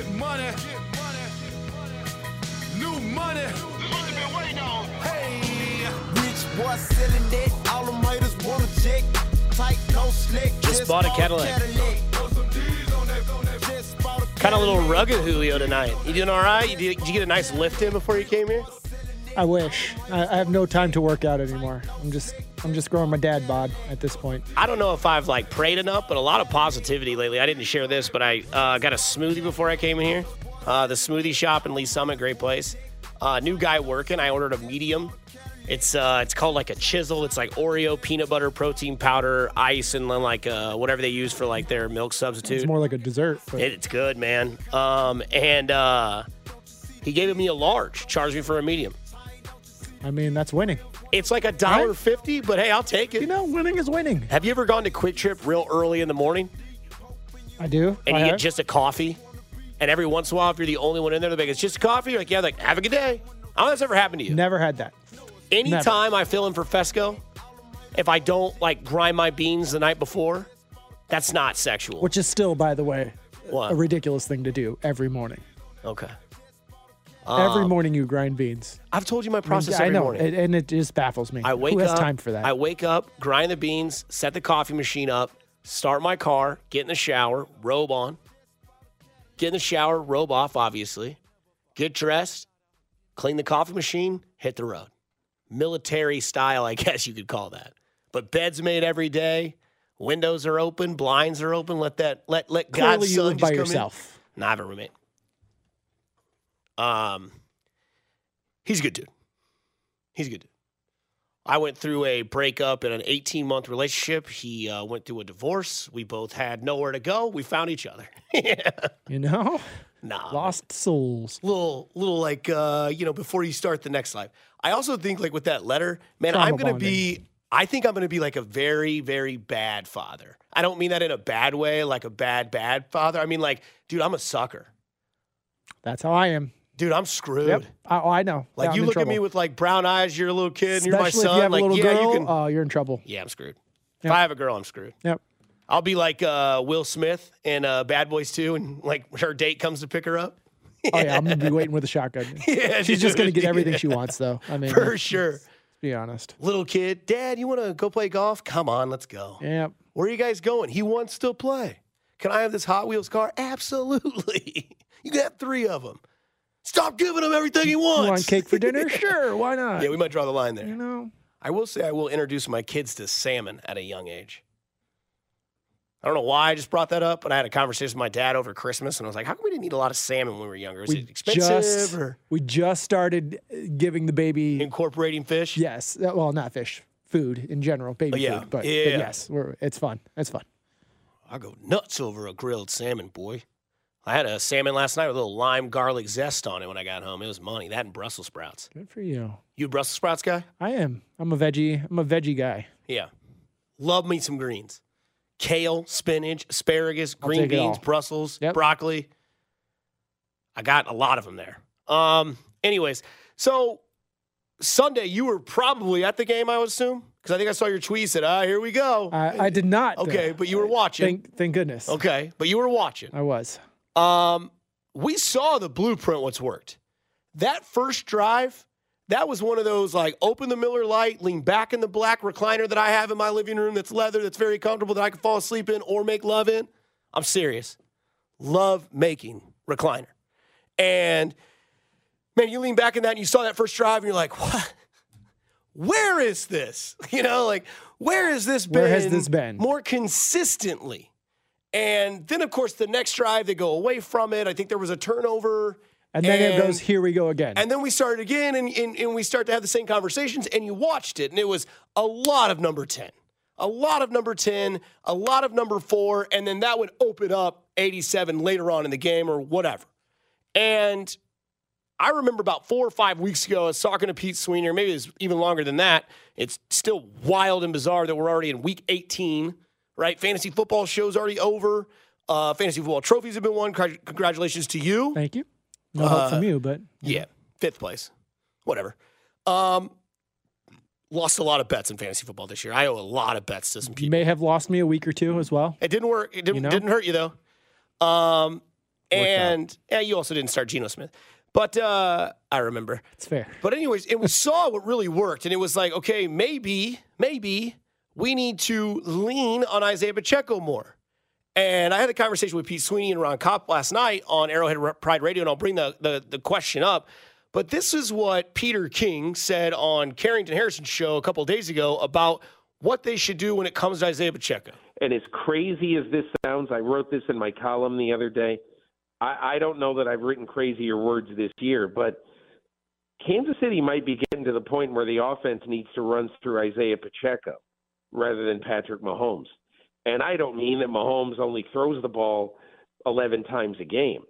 Get money. Get money. New money. What you been waiting on? Hey. Rich boy selling that. All them haters want to check. Tight, no slick. Just bought a Cadillac. Kind of a little rugged Julio tonight. You doing all right? Did, did you get a nice lift in before you came here? I wish. I, I have no time to work out anymore. I'm just I'm just growing my dad bod at this point. I don't know if I've like prayed enough, but a lot of positivity lately. I didn't share this, but I uh, got a smoothie before I came in here. Uh, the smoothie shop in Lee's Summit, great place. Uh, new guy working. I ordered a medium. It's uh, it's called like a chisel. It's like Oreo peanut butter protein powder, ice, and then like uh, whatever they use for like their milk substitute. It's more like a dessert. But It- It's good, man. Um, and uh, he gave me a large, charged me for a medium. I mean, that's winning. It's like a dollar fifty, but hey, I'll take it. You know, winning is winning. Have you ever gone to QuikTrip real early in the morning I do. and I you have. get just a coffee? And every once in a while, if you're the only one in there, they're like, "It's just coffee." You're like, "Yeah." Like, have a good day. I don't know if that's ever happened to you. Never had that. Anytime I fill in for Fescoe, if I don't like grind my beans the night before, that's not sexual. Which is still, by the way, What? a ridiculous thing to do every morning. okay. Every Um, morning you grind beans. I've told you my I mean, process I know, morning. and- it just baffles me. I wake Who has up. time for that? I wake up, grind the beans, set the coffee machine up, start my car, get in the shower, robe on, get in the shower, robe off, obviously, get dressed, clean the coffee machine, hit the road. Military style, I guess you could call that. But beds made every day, windows are open, blinds are open. Let that let let Clearly, God's you live by in. yourself. Nah, I have a roommate. Um, he's a good dude. He's a good dude. I went through a breakup in an 18 month relationship. He uh, went through a divorce. We both had nowhere to go. We found each other. yeah. You know, Nah. lost souls. Little, little like, uh, you know, before you start the next life. I also think, like, with that letter, man, Trauma I'm going to be, I think I'm going to be like a very, very bad father. I don't mean that in a bad way, like a bad, bad father. I mean, like, dude, I'm a sucker. That's how I am. Dude, I'm screwed. Yep. I, oh, I know. Like Yeah, you look at me with like brown eyes, you're a little kid, and you're my son. if you have like, a little yeah, girl, you can. oh, you're in trouble. yeah, I'm screwed. If I have a girl, I'm screwed. Yep. I'll be like uh, Will Smith in uh, Bad Boys 2, and like her date comes to pick her up. Oh yeah, I'm gonna be waiting with a shotgun. Yeah, She's just gonna get everything she wants, though. I mean, For sure. let's be honest. Little kid, Dad, you want to go play golf? Come on, let's go. Yep. Where are you guys going? He wants to play. Can I have this Hot Wheels car? Absolutely. You got three of them. Stop giving him everything he wants. You want cake for dinner? sure. Why not? Yeah, we might draw the line there. you know. I will say I will introduce my kids to salmon at a young age. I don't know why I just brought that up, but I had a conversation with my dad over Christmas, and I was like, "How come we didn't eat a lot of salmon when we were younger? Was We it expensive just or we just started uh, giving the baby. incorporating fish?" Yes. uh, Well, not fish. Food in general, baby Oh, yeah. food. But, Yeah. but yes, it's fun. It's fun. I go nuts over a grilled salmon, boy. I had a salmon last night with a little lime garlic zest on it when I got home. It was money. That and Brussels sprouts. Good for you. You a Brussels sprouts guy? I am. I'm a veggie. I'm a veggie guy. Yeah. Love me some greens. Kale, spinach, asparagus, green beans. Brussels, Yep. broccoli. I got a lot of them there. Um, anyways, so Sunday you were probably at the game, I would assume, because I think I saw your tweet said, "Ah, here we go." I, I did not. uh, okay, but you were watching. Thank, thank goodness. okay, but you were watching. I was. Um, we saw the blueprint. What's worked? That first drive, that was one of those like open the Miller Lite, lean back in the black recliner that I have in my living room. That's leather. That's very comfortable. That I can fall asleep in or make love in. I'm serious. Love making recliner. And man, you lean back in that and you saw that first drive and you're like, what? Where is this? You know, like where has this been? Where has this been? more consistently? And then, of course, the next drive they go away from it. I think there was a turnover. And then it goes, here we go again. and then we started again, and, and, and we start to have the same conversations, and you watched it, and it was a lot of number 10, a lot of number 10, a lot of number four, and then that would open up 87 later on in the game or whatever. And I remember about four or five weeks ago, I was talking to Pete Sweeney, or maybe it's even longer than that. It's still wild and bizarre that we're already in week 18, right? Fantasy football show's already over. Uh, fantasy football trophies have been won. Congratulations to you. Thank you. No help Uh, from you, but Yeah, fifth place, whatever. Um, lost a lot of bets in fantasy football this year. I owe a lot of bets to some people. you may have lost me a week or two as well. It didn't work. It didn't, You know? didn't hurt you though. Um, And yeah, you also didn't start Geno Smith. But uh, I remember. It's fair. But anyways, and we saw what really worked, and it was like, okay, maybe, maybe we need to lean on Isaiah Pacheco more. And I had a conversation with Pete Sweeney and Ron Kopp last night on Arrowhead Pride Radio, and I'll bring the, the, the question up. But this is what Peter King said on Carrington Harrison's show a couple days ago about what they should do when it comes to Isaiah Pacheco. And as crazy as this sounds, I wrote this in my column the other day. I, I don't know that I've written crazier words this year, but Kansas City might be getting to the point where the offense needs to run through Isaiah Pacheco rather than Patrick Mahomes. And I don't mean that Mahomes only throws the ball 11 times a game.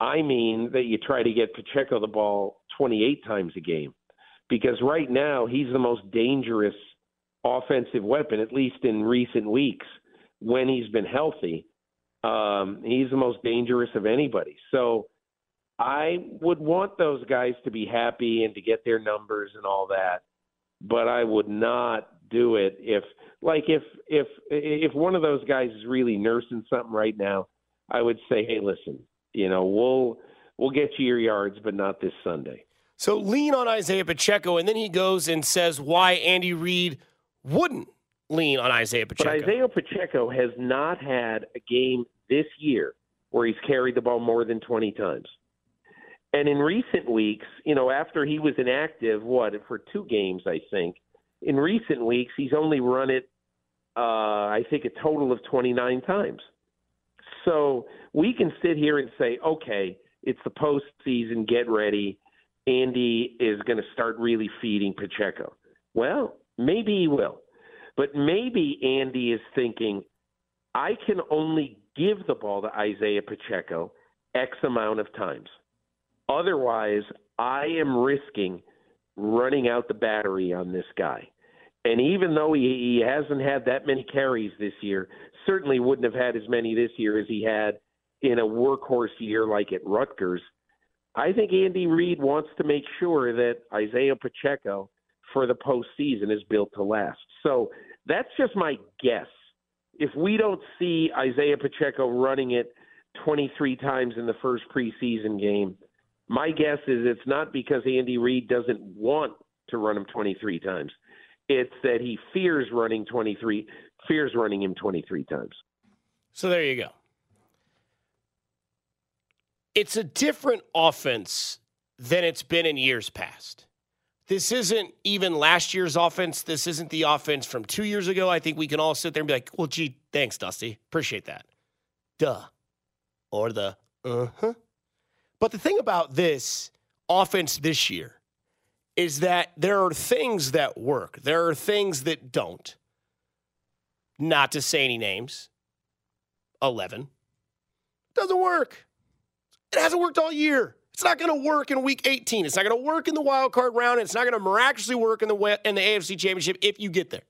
I mean that you try to get Pacheco the ball 28 times a game because right now he's the most dangerous offensive weapon, at least in recent weeks when he's been healthy. Um, he's the most dangerous of anybody. So I would want those guys to be happy and to get their numbers and all that, but I would not do it if like if if if one of those guys is really nursing something right now, I would say, hey, listen, you know, we'll we'll get you your yards, but not this Sunday. So lean on Isaiah Pacheco, and then he goes and says why Andy Reid wouldn't lean on Isaiah Pacheco. But Isaiah Pacheco has not had a game this year where he's carried the ball more than 20 times. And in recent weeks, you know, after he was inactive, what, for two games, I think, in recent weeks, he's only run it, uh, I think, a total of 29 times. So we can sit here and say, okay, it's the postseason, get ready. Andy is going to start really feeding Pacheco. Well, maybe he will. But maybe Andy is thinking, I can only give the ball to Isaiah Pacheco X amount of times. Otherwise, I am risking running out the battery on this guy. And even though he, he hasn't had that many carries this year, certainly wouldn't have had as many this year as he had in a workhorse year like at Rutgers. I think Andy Reid wants to make sure that Isaiah Pacheco for the postseason is built to last. So that's just my guess. If we don't see Isaiah Pacheco running it 23 times in the first preseason game, my guess is it's not because Andy Reid doesn't want to run him 23 times. It's that he fears running 23, fears running him 23 times. So there you go. It's a different offense than it's been in years past. This isn't even last year's offense. This isn't the offense from two years ago. I think we can all sit there and be like, well, gee, thanks, Dusty. Appreciate that. Duh. Or the, uh huh. But the thing about this offense this year is that there are things that work, there are things that don't. Not to say any names. 11. Doesn't work. It hasn't worked all year. It's not going to work in week 18. It's not going to work in the wild card round. It's not going to miraculously work in the in the AFC Championship if you get there.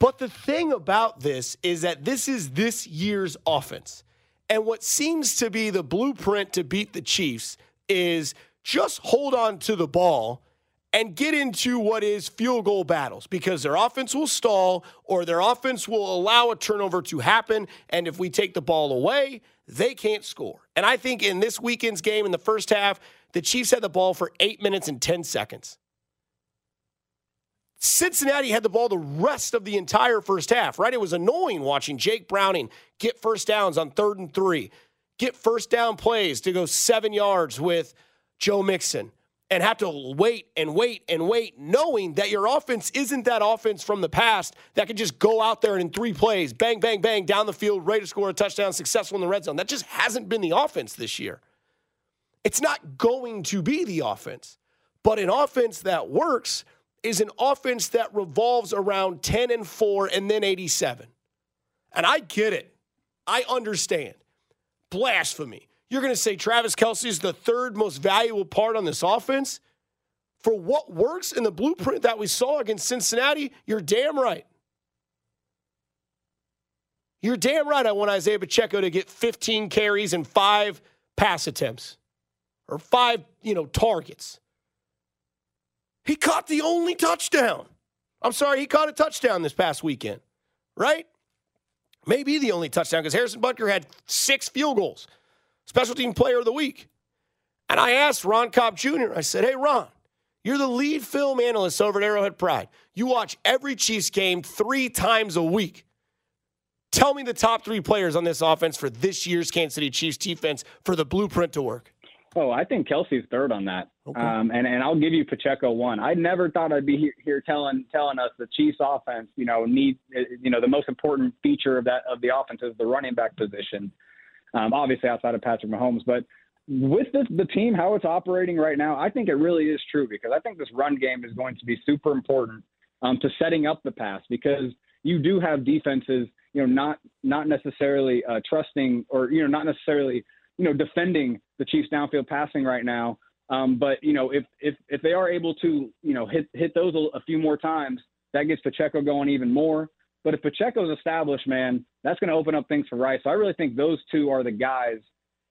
But the thing about this is that this is this year's offense. And what seems to be the blueprint to beat the Chiefs is just hold on to the ball and get into what is field goal battles because their offense will stall or their offense will allow a turnover to happen. And if we take the ball away, they can't score. And I think in this weekend's game in the first half, the Chiefs had the ball for eight minutes and 10 seconds. Cincinnati had the ball the rest of the entire first half, right? It was annoying watching Jake Browning get first downs on third and three, get first down plays to go seven yards with Joe Mixon, and have to wait and wait and wait, knowing that your offense isn't that offense from the past that can just go out there and in three plays, bang, bang, bang, down the field, ready to score a touchdown, successful in the red zone. That just hasn't been the offense this year. It's not going to be the offense, but an offense that works is an offense that revolves around 10 and 4 and then 87. And I get it. I understand. Blasphemy. You're going to say Travis Kelce is the third most valuable part on this offense? For what works in the blueprint that we saw against Cincinnati, you're damn right. You're damn right. I want Isaiah Pacheco to get 15 carries and five pass attempts or five, you know, targets. He caught the only touchdown. I'm sorry, he caught a touchdown this past weekend, right? Maybe the only touchdown because Harrison Butker had six field goals, special team player of the week. And I asked Ron Kopp Jr., I said, Hey, Ron, you're the lead film analyst over at Arrowhead Pride. You watch every Chiefs game three times a week. Tell me the top three players on this offense for this year's Kansas City Chiefs defense for the blueprint to work. Oh, I think Kelce's third on that, okay. um, and and I'll give you Pacheco one. I never thought I'd be here, here telling telling us the Chiefs offense, you know, need you know the most important feature of that of the offense is the running back position. Um, obviously, outside of Patrick Mahomes, but with this, the team how it's operating right now, I think it really is true because I think this run game is going to be super important um, to setting up the pass because you do have defenses, you know, not not necessarily uh, trusting or you know not necessarily you know defending the Chiefs downfield passing right now. Um, but you know if if if they are able to you know hit hit those a, a few more times, that gets Pacheco going even more. But if Pacheco's established, man, that's going to open up things for Rice. So I really think those two are the guys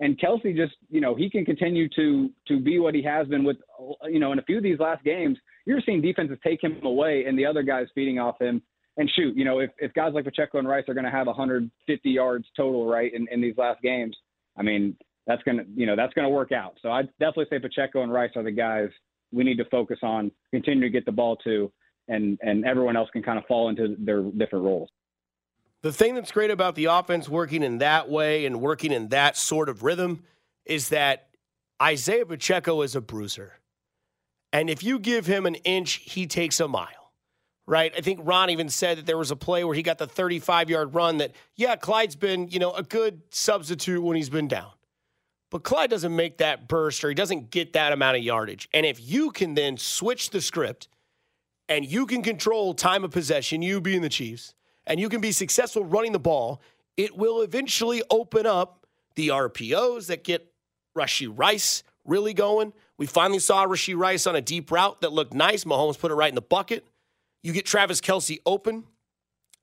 and Kelce just, you know, he can continue to to be what he has been with, you know, in a few of these last games. You're seeing defenses take him away, and the other guys feeding off him. And shoot, you know, if, if guys like Pacheco and Rice are going to have 150 yards total, right, in, in these last games, I mean, that's going to, you know, that's to work out. So I'd definitely say Pacheco and Rice are the guys we need to focus on, continue to get the ball to, and and everyone else can kind of fall into their different roles. The thing that's great about the offense working in that way and working in that sort of rhythm is that Isaiah Pacheco is a bruiser. And if you give him an inch, he takes a mile, right? I think Ron even said that there was a play where he got the 35 yard run that, yeah, Clyde's been, you know, a good substitute when he's been down. But Clyde doesn't make that burst or he doesn't get that amount of yardage. And if you can then switch the script and you can control time of possession, you being the Chiefs, and you can be successful running the ball, it will eventually open up the RPOs that get Rashee Rice really going. We finally saw Rashee Rice on a deep route that looked nice. Mahomes put it right in the bucket. You get Travis Kelce open.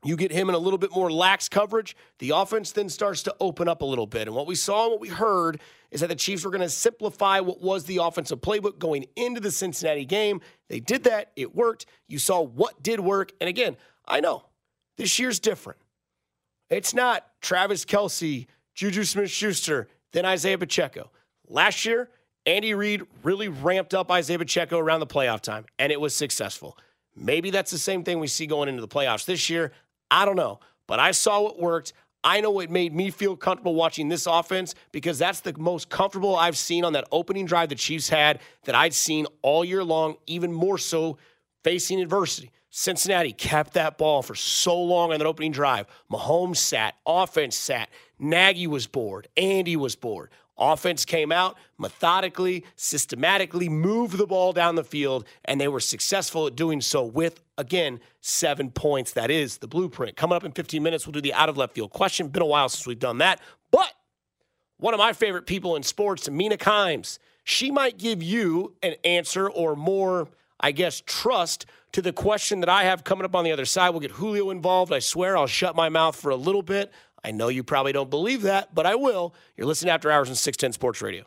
You get him in a little bit more lax coverage. The offense then starts to open up a little bit. And what we saw and what we heard is that the Chiefs were going to simplify what was the offensive playbook going into the Cincinnati game. They did that. It worked. You saw what did work. And again, I know this year's different. It's not Travis Kelce, Juju Smith Schuster, then Isaiah Pacheco. Last year, Andy Reid really ramped up Isaiah Pacheco around the playoff time, and it was successful. Maybe that's the same thing we see going into the playoffs this year. I don't know, but I saw what worked. I know it made me feel comfortable watching this offense because that's the most comfortable I've seen on that opening drive the Chiefs had that I'd seen all year long, even more so facing adversity. Cincinnati kept that ball for so long on that opening drive. Mahomes sat, offense sat, Nagy was bored, Andy was bored. Offense came out methodically, systematically, moved the ball down the field, and they were successful at doing so with, again, seven points. That is the blueprint. Coming up in 15 minutes, we'll do the out of left field question. Been a while since we've done that. But one of my favorite people in sports, Mina Kimes, she might give you an answer or more, I guess, trust to the question that I have coming up on the other side. We'll get Julio involved. I swear I'll shut my mouth for a little bit. I know you probably don't believe that, but I will. You're listening After Hours on 610 Sports Radio.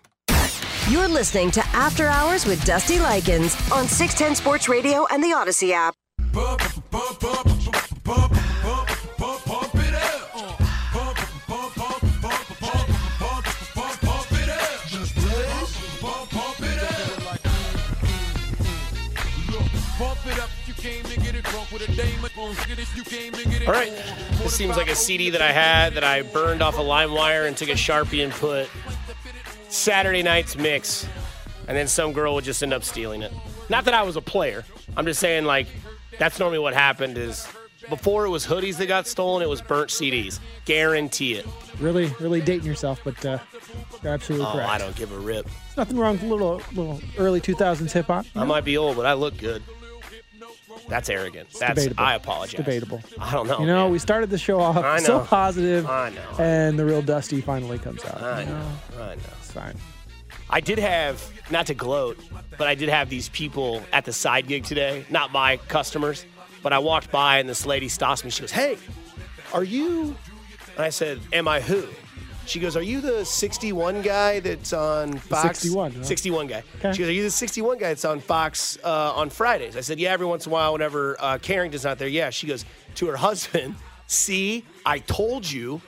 You're listening to After Hours with Dusty Likens on 610 Sports Radio and the Audacy app. All right. This seems like a CD that I had that I burned off a LimeWire and took a Sharpie and put Saturday night's mix. And then some girl would just end up stealing it. Not that I was a player. I'm just saying, like, that's normally what happened is before it was hoodies that got stolen, it was burnt CDs. Guarantee it. Really, really dating yourself, but uh, you're absolutely Oh, correct. I don't give a rip. There's nothing wrong with a little, little early 2000s hip hop. I might be old, but I look good. That's arrogant. That's debatable. I apologize. It's debatable. I don't know. You know, man. we started the show off so positive, I know. and the real Dusty finally comes out. I you know. know, I know. it's fine. I did have, not to gloat, but I did have these people at the side gig today, not my customers, but I walked by and this lady stops me. She goes, Hey, are you? And I said, Am I who? She goes, Are you the 61 guy that's on Fox? 61, huh? 61 guy. Okay. She goes, Are you the 61 guy that's on Fox uh, on Fridays? I said, Yeah, every once in a while, whenever uh, Carrington's not there. Yeah. She goes, To her husband, See, I told you.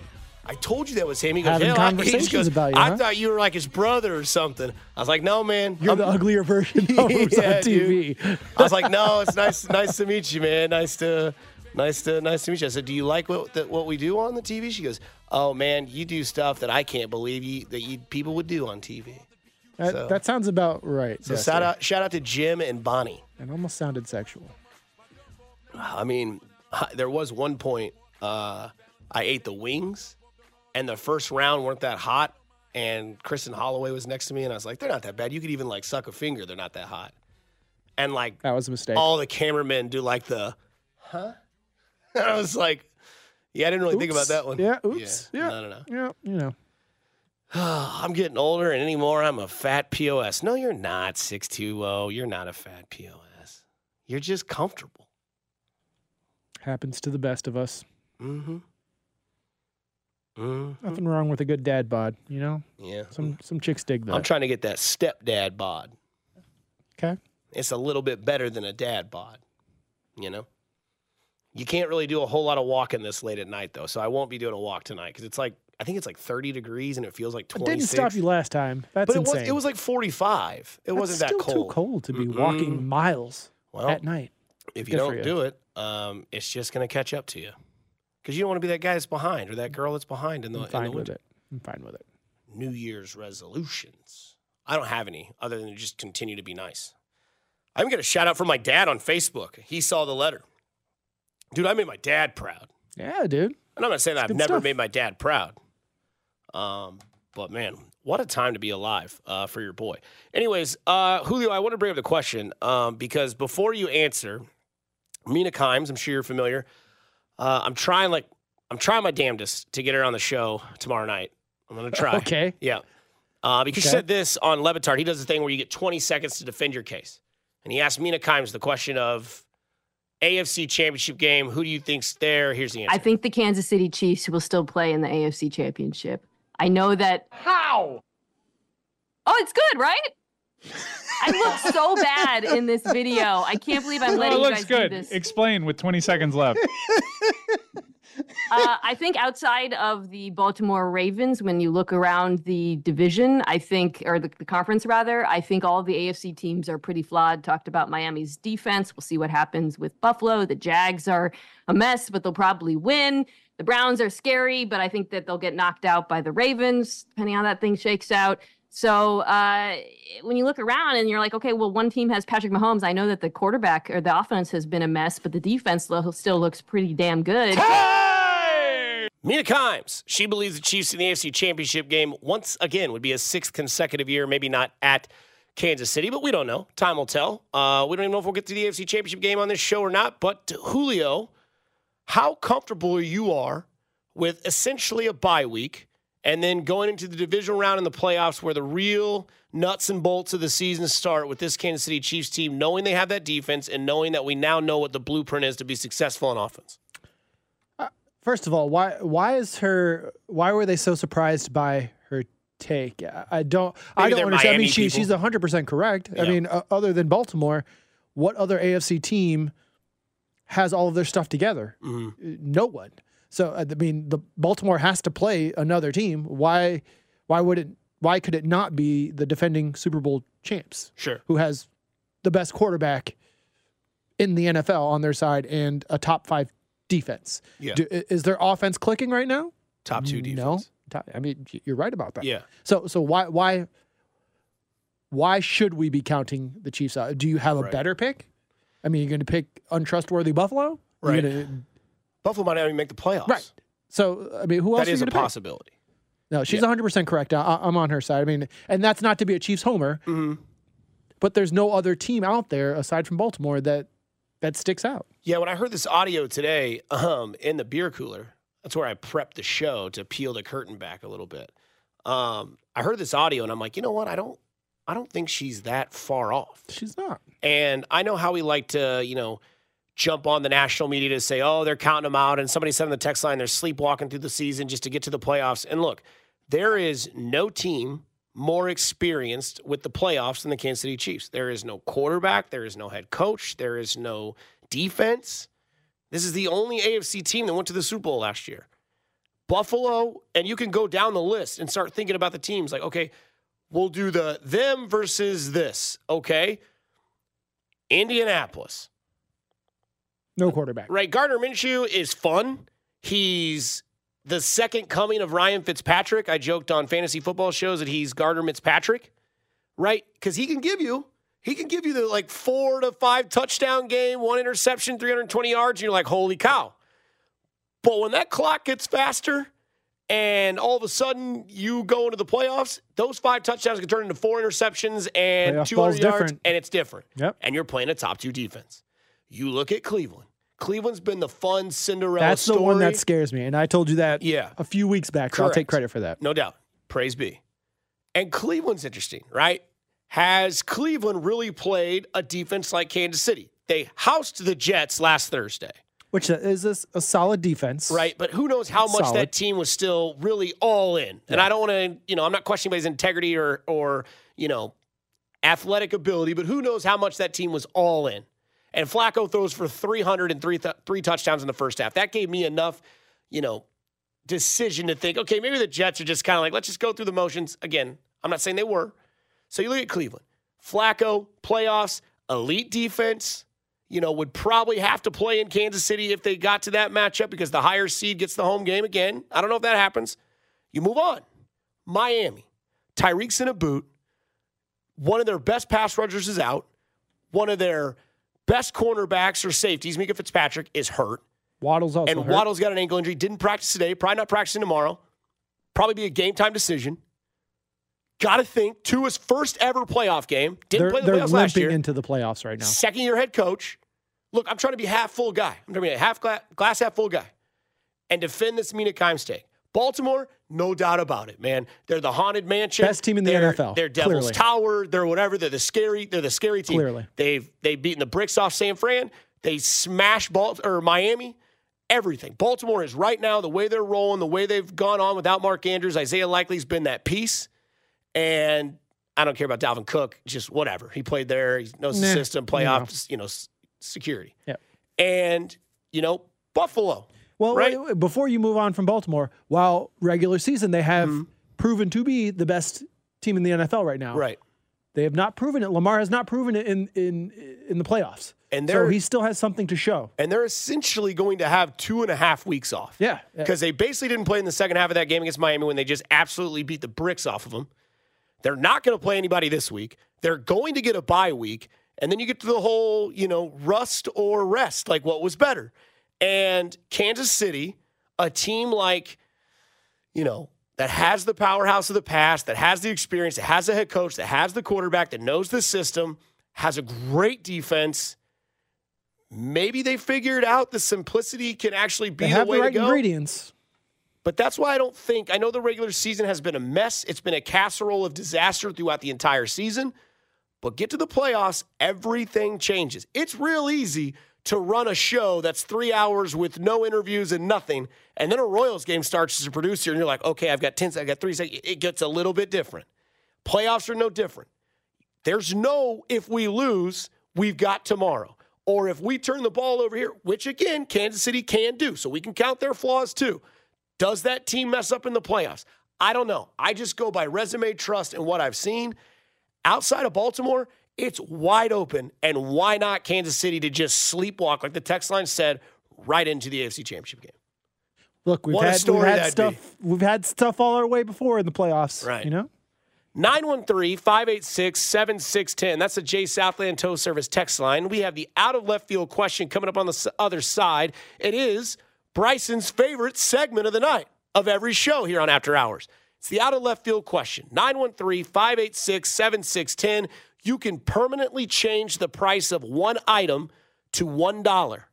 I told you that was him. He goes, Having "Hell, he conversations goes, about you, I huh? thought you were like his brother or something. I was like, no, man. You're I'm- the uglier version of Yeah, on TV. I was like, no, it's nice, nice to meet you, man. Nice to, nice to, nice to meet you. I said, do you like what that, what we do on the TV? She goes, oh man, you do stuff that I can't believe you that you people would do on TV. That, So- that sounds about right. So shout out, shout out to Jim and Bonnie. It almost sounded sexual. I mean, there was one point uh, I ate the wings, and the first round weren't that hot. And Kristen Holloway was next to me, and I was like, "They're not that bad. You could even like suck a finger. They're not that hot." And like That was a mistake. all the cameramen do like the, huh? And I was like, "Yeah, I didn't really think about that one." Yeah, oops. Yeah. No, no, no. Yeah, you know. I'm getting older, and anymore I'm a fat POS. No, you're not. Six two zero. You're not a fat POS. You're just comfortable. Happens to the best of us. Mm-hmm. Mm-hmm. Nothing wrong with a good dad bod, you know? Yeah. Some some chicks dig that. I'm trying to get that stepdad bod. okay. It's a little bit better than a dad bod, you know? You can't really do a whole lot of walking this late at night, though. So I won't be doing a walk tonight because it's like, I think it's like 30 degrees and it feels like It 26. didn't stop you last time. That's but it insane. was, it was like 45. It That's wasn't that still cold. too cold to be Mm-mm. walking miles Well, at night. if you Good don't you. do it, um, it's just going to catch up to you. Because you don't want to be that guy that's behind or that girl that's behind in the, I'm in fine the with it. I'm fine with it. New Year's resolutions. I don't have any other than to just continue to be nice. I'm going to shout out for my dad on Facebook. He saw the letter. Dude, I made my dad proud. Yeah, dude. And I'm not saying that I've never stuff. made my dad proud. Um, but man, what a time to be alive uh, for your boy. Anyways, uh, Julio, I want to bring up the question um, because before you answer, Mina Kimes, I'm sure you're familiar. Uh, I'm trying like I'm trying my damnedest to get her on the show tomorrow night. I'm gonna try. Okay. Yeah. Uh, because she Okay. said this on Le Batard. He does the thing where you get 20 seconds to defend your case. And he asked Mina Kimes the question of AFC championship game. Who do you think's there? Here's the answer. I think the Kansas City Chiefs will still play in the AFC Championship. I know that. How? Oh, it's good, right? I look so bad in this video. I can't believe I'm Oh, letting it you looks guys good. do this. Explain with 20 seconds left. Uh, I think outside of the Baltimore Ravens, when you look around the division, I think, or the, the conference rather, I think all the AFC teams are pretty flawed. Talked about Miami's defense. We'll see what happens with Buffalo. The Jags are a mess, but they'll probably win. The Browns are scary, but I think that they'll get knocked out by the Ravens, depending on how that thing shakes out. So uh, when you look around and you're like, okay, well, one team has Patrick Mahomes. I know that the quarterback or the offense has been a mess, but the defense still looks pretty damn good. Mina Kimes, she believes the Chiefs in the AFC Championship game once again would be a sixth consecutive year, maybe not at Kansas City, but we don't know. Time will tell. Uh, we don't even know if we'll get to the AFC Championship game on this show or not. But Julio, how comfortable you are with essentially a bye week and then going into the divisional round in the playoffs where the real nuts and bolts of the season start with this Kansas City Chiefs team, knowing they have that defense and knowing that we now know what the blueprint is to be successful on offense. First of all, why why is her why were they so surprised by her take? I- don't I don't understand. I mean, she, people. she's 100% correct. I mean, uh, other than Baltimore, what other AFC team has all of their stuff together? Mm-hmm. No one. So uh, I mean, the Baltimore has to play another team. Why why would it why could it not be the defending Super Bowl champs? Sure. Who has the best quarterback in the NFL on their side and a top 5 defense? Yeah. Do, is their offense clicking right now? Top two defense. No, I mean you're right about that. Yeah. So so why why why should we be counting the Chiefs out? Do you have a Right. better pick? I mean, you're going to pick untrustworthy Buffalo, Right. gonna- Buffalo might not even make the playoffs. right. So I mean, who else That is a to pick? possibility. No, she's Yeah. 100 percent correct. I, I'm on her side. I mean, and that's not to be a Chiefs homer, Mm-hmm. but there's no other team out there aside from Baltimore that that sticks out. Yeah, when I heard this audio today um, in the beer cooler, that's where I prepped the show to peel the curtain back a little bit. Um, I heard this audio and I'm like, you know what? I don't, I don't think she's that far off. She's not. And I know how we like to, you know, jump on the national media to say, oh, they're counting them out. And somebody said on the text line, they're sleepwalking through the season just to get to the playoffs. And look, there is no team more experienced with the playoffs than the Kansas City Chiefs. There is no quarterback, there is no head coach, there is no defense. This is the only AFC team that went to the Super Bowl last year. Buffalo, and you can go down the list and start thinking about the teams like, okay, we'll do the them versus this. Okay. Indianapolis. No quarterback. Right. Gardner Minshew is fun. He's the second coming of Ryan Fitzpatrick. I joked on fantasy football shows that he's Gardner Fitzpatrick, right? Because he can give you, he can give you the like four to five touchdown game, one interception, 320 yards, and you're like, holy cow. But when that clock gets faster and all of a sudden you go into the playoffs, those five touchdowns can turn into four interceptions and Playoff 200 yards, different. and it's different. Yep. And you're playing a top two defense. You look at Cleveland. Cleveland's been the fun Cinderella That's the story. one that scares me, and I told you that Yeah. a few weeks back. So I'll take credit for that. No doubt. Praise be. And Cleveland's interesting, right? Has Cleveland really played a defense like Kansas City? They housed the Jets last Thursday, Which uh, is a, a solid defense, right? But who knows how much Solid. that team was still really all in. And I don't want to, you know, I'm not questioning anybody's integrity or or, you know, athletic ability, but who knows how much that team was all in. And Flacco throws for 303 th- three touchdowns in the first half. That gave me enough, you know, decision to think, okay, maybe the Jets are just kind of like, let's just go through the motions. Again, I'm not saying they were. So you look at Cleveland. Flacco, playoffs, elite defense, you know, would probably have to play in Kansas City if they got to that matchup because the higher seed gets the home game again. I don't know if that happens. You move on. Miami. Tyreek's in a boot. One of their best pass rushers is out. One of their best cornerbacks or safeties, Minkah Fitzpatrick, is hurt. Waddle's also and hurt. Waddle's got an ankle injury. Didn't practice today. Probably not practicing tomorrow. Probably be a game time decision. Got to think Tua's first ever playoff game. Didn't they're play the they're playoffs last year. into the playoffs right now. Second year head coach. Look, I'm trying to be half full guy. I'm trying to be a half glass, glass half full guy, and defend this Mina Kimes take. Baltimore, no doubt about it, man. They're the haunted mansion. Best team in the They're- NFL, They're Devil's clearly. Tower. They're whatever. They're the scary. They're the scary team. Clearly. they've they've beaten the bricks off San Fran. They smash Bal- or Miami. Everything. Baltimore is right now the way they're rolling, the way they've gone on without Mark Andrews. Isaiah Likely's been that piece, and I don't care about Dalvin Cook. Just whatever. He played there. He knows the system. Playoff. You know, security. Yep. And you know, Buffalo. Well, right? wait, before you move on from Baltimore, while regular season they have Mm-hmm. proven to be the best team in the NFL right now. Right. They have not proven it. Lamar has not proven it in in in the playoffs. And so he still has something to show. and they're essentially going to have two and a half weeks off. Yeah, yeah. Because they basically didn't play in the second half of that game against Miami when they just absolutely beat the bricks off of them. They're not going to play anybody this week. They're going to get a bye week. And then you get to the whole, you know, rust or rest, like what was better. And Kansas City, a team like, you know, that has the powerhouse of the past, that has the experience, that has a head coach, that has the quarterback, that knows the system, has a great defense. Maybe they figured out the simplicity can actually be They the have way the right to go. ingredients. But that's why I don't think I know the regular season has been a mess. It's been a casserole of disaster throughout the entire season. But get to the playoffs, everything changes. It's real easy to run a show that's three hours with no interviews and nothing, and then a Royals game starts as a producer, and you're like, okay, I've got ten, I've got three seconds. It gets a little bit different. Playoffs are no different. There's no if we lose, we've got tomorrow. Or if we turn the ball over here, which again, Kansas City can do. So we can count their flaws too. Does that team mess up in the playoffs? I don't know. I just go by resume trust and what I've seen. Outside of Baltimore, it's wide open. And why not Kansas City to just sleepwalk, like the text line said, right into the AFC Championship game? Look, we've What had, we've had stuff. We've had stuff all our way before in the playoffs. Right. You know. 913 586 7610. That's the J Southland Tow Service text line. We have the out of left field question coming up on the other side. It is Bryson's favorite segment of the night of every show here on After Hours. It's the out of left field question. 913 586 7610. You can permanently change the price of one item to $1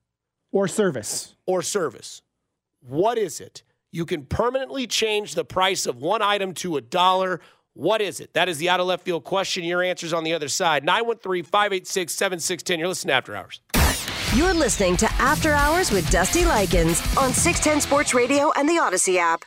Or service. or service. What is it? You can permanently change the price of one item to a dollar. What is it? That is the out of left field question. Your answer's on the other side. 913 586 7610. You're listening to After Hours. You're listening to After Hours with Dusty Likens on 610 Sports Radio and the Audacy app.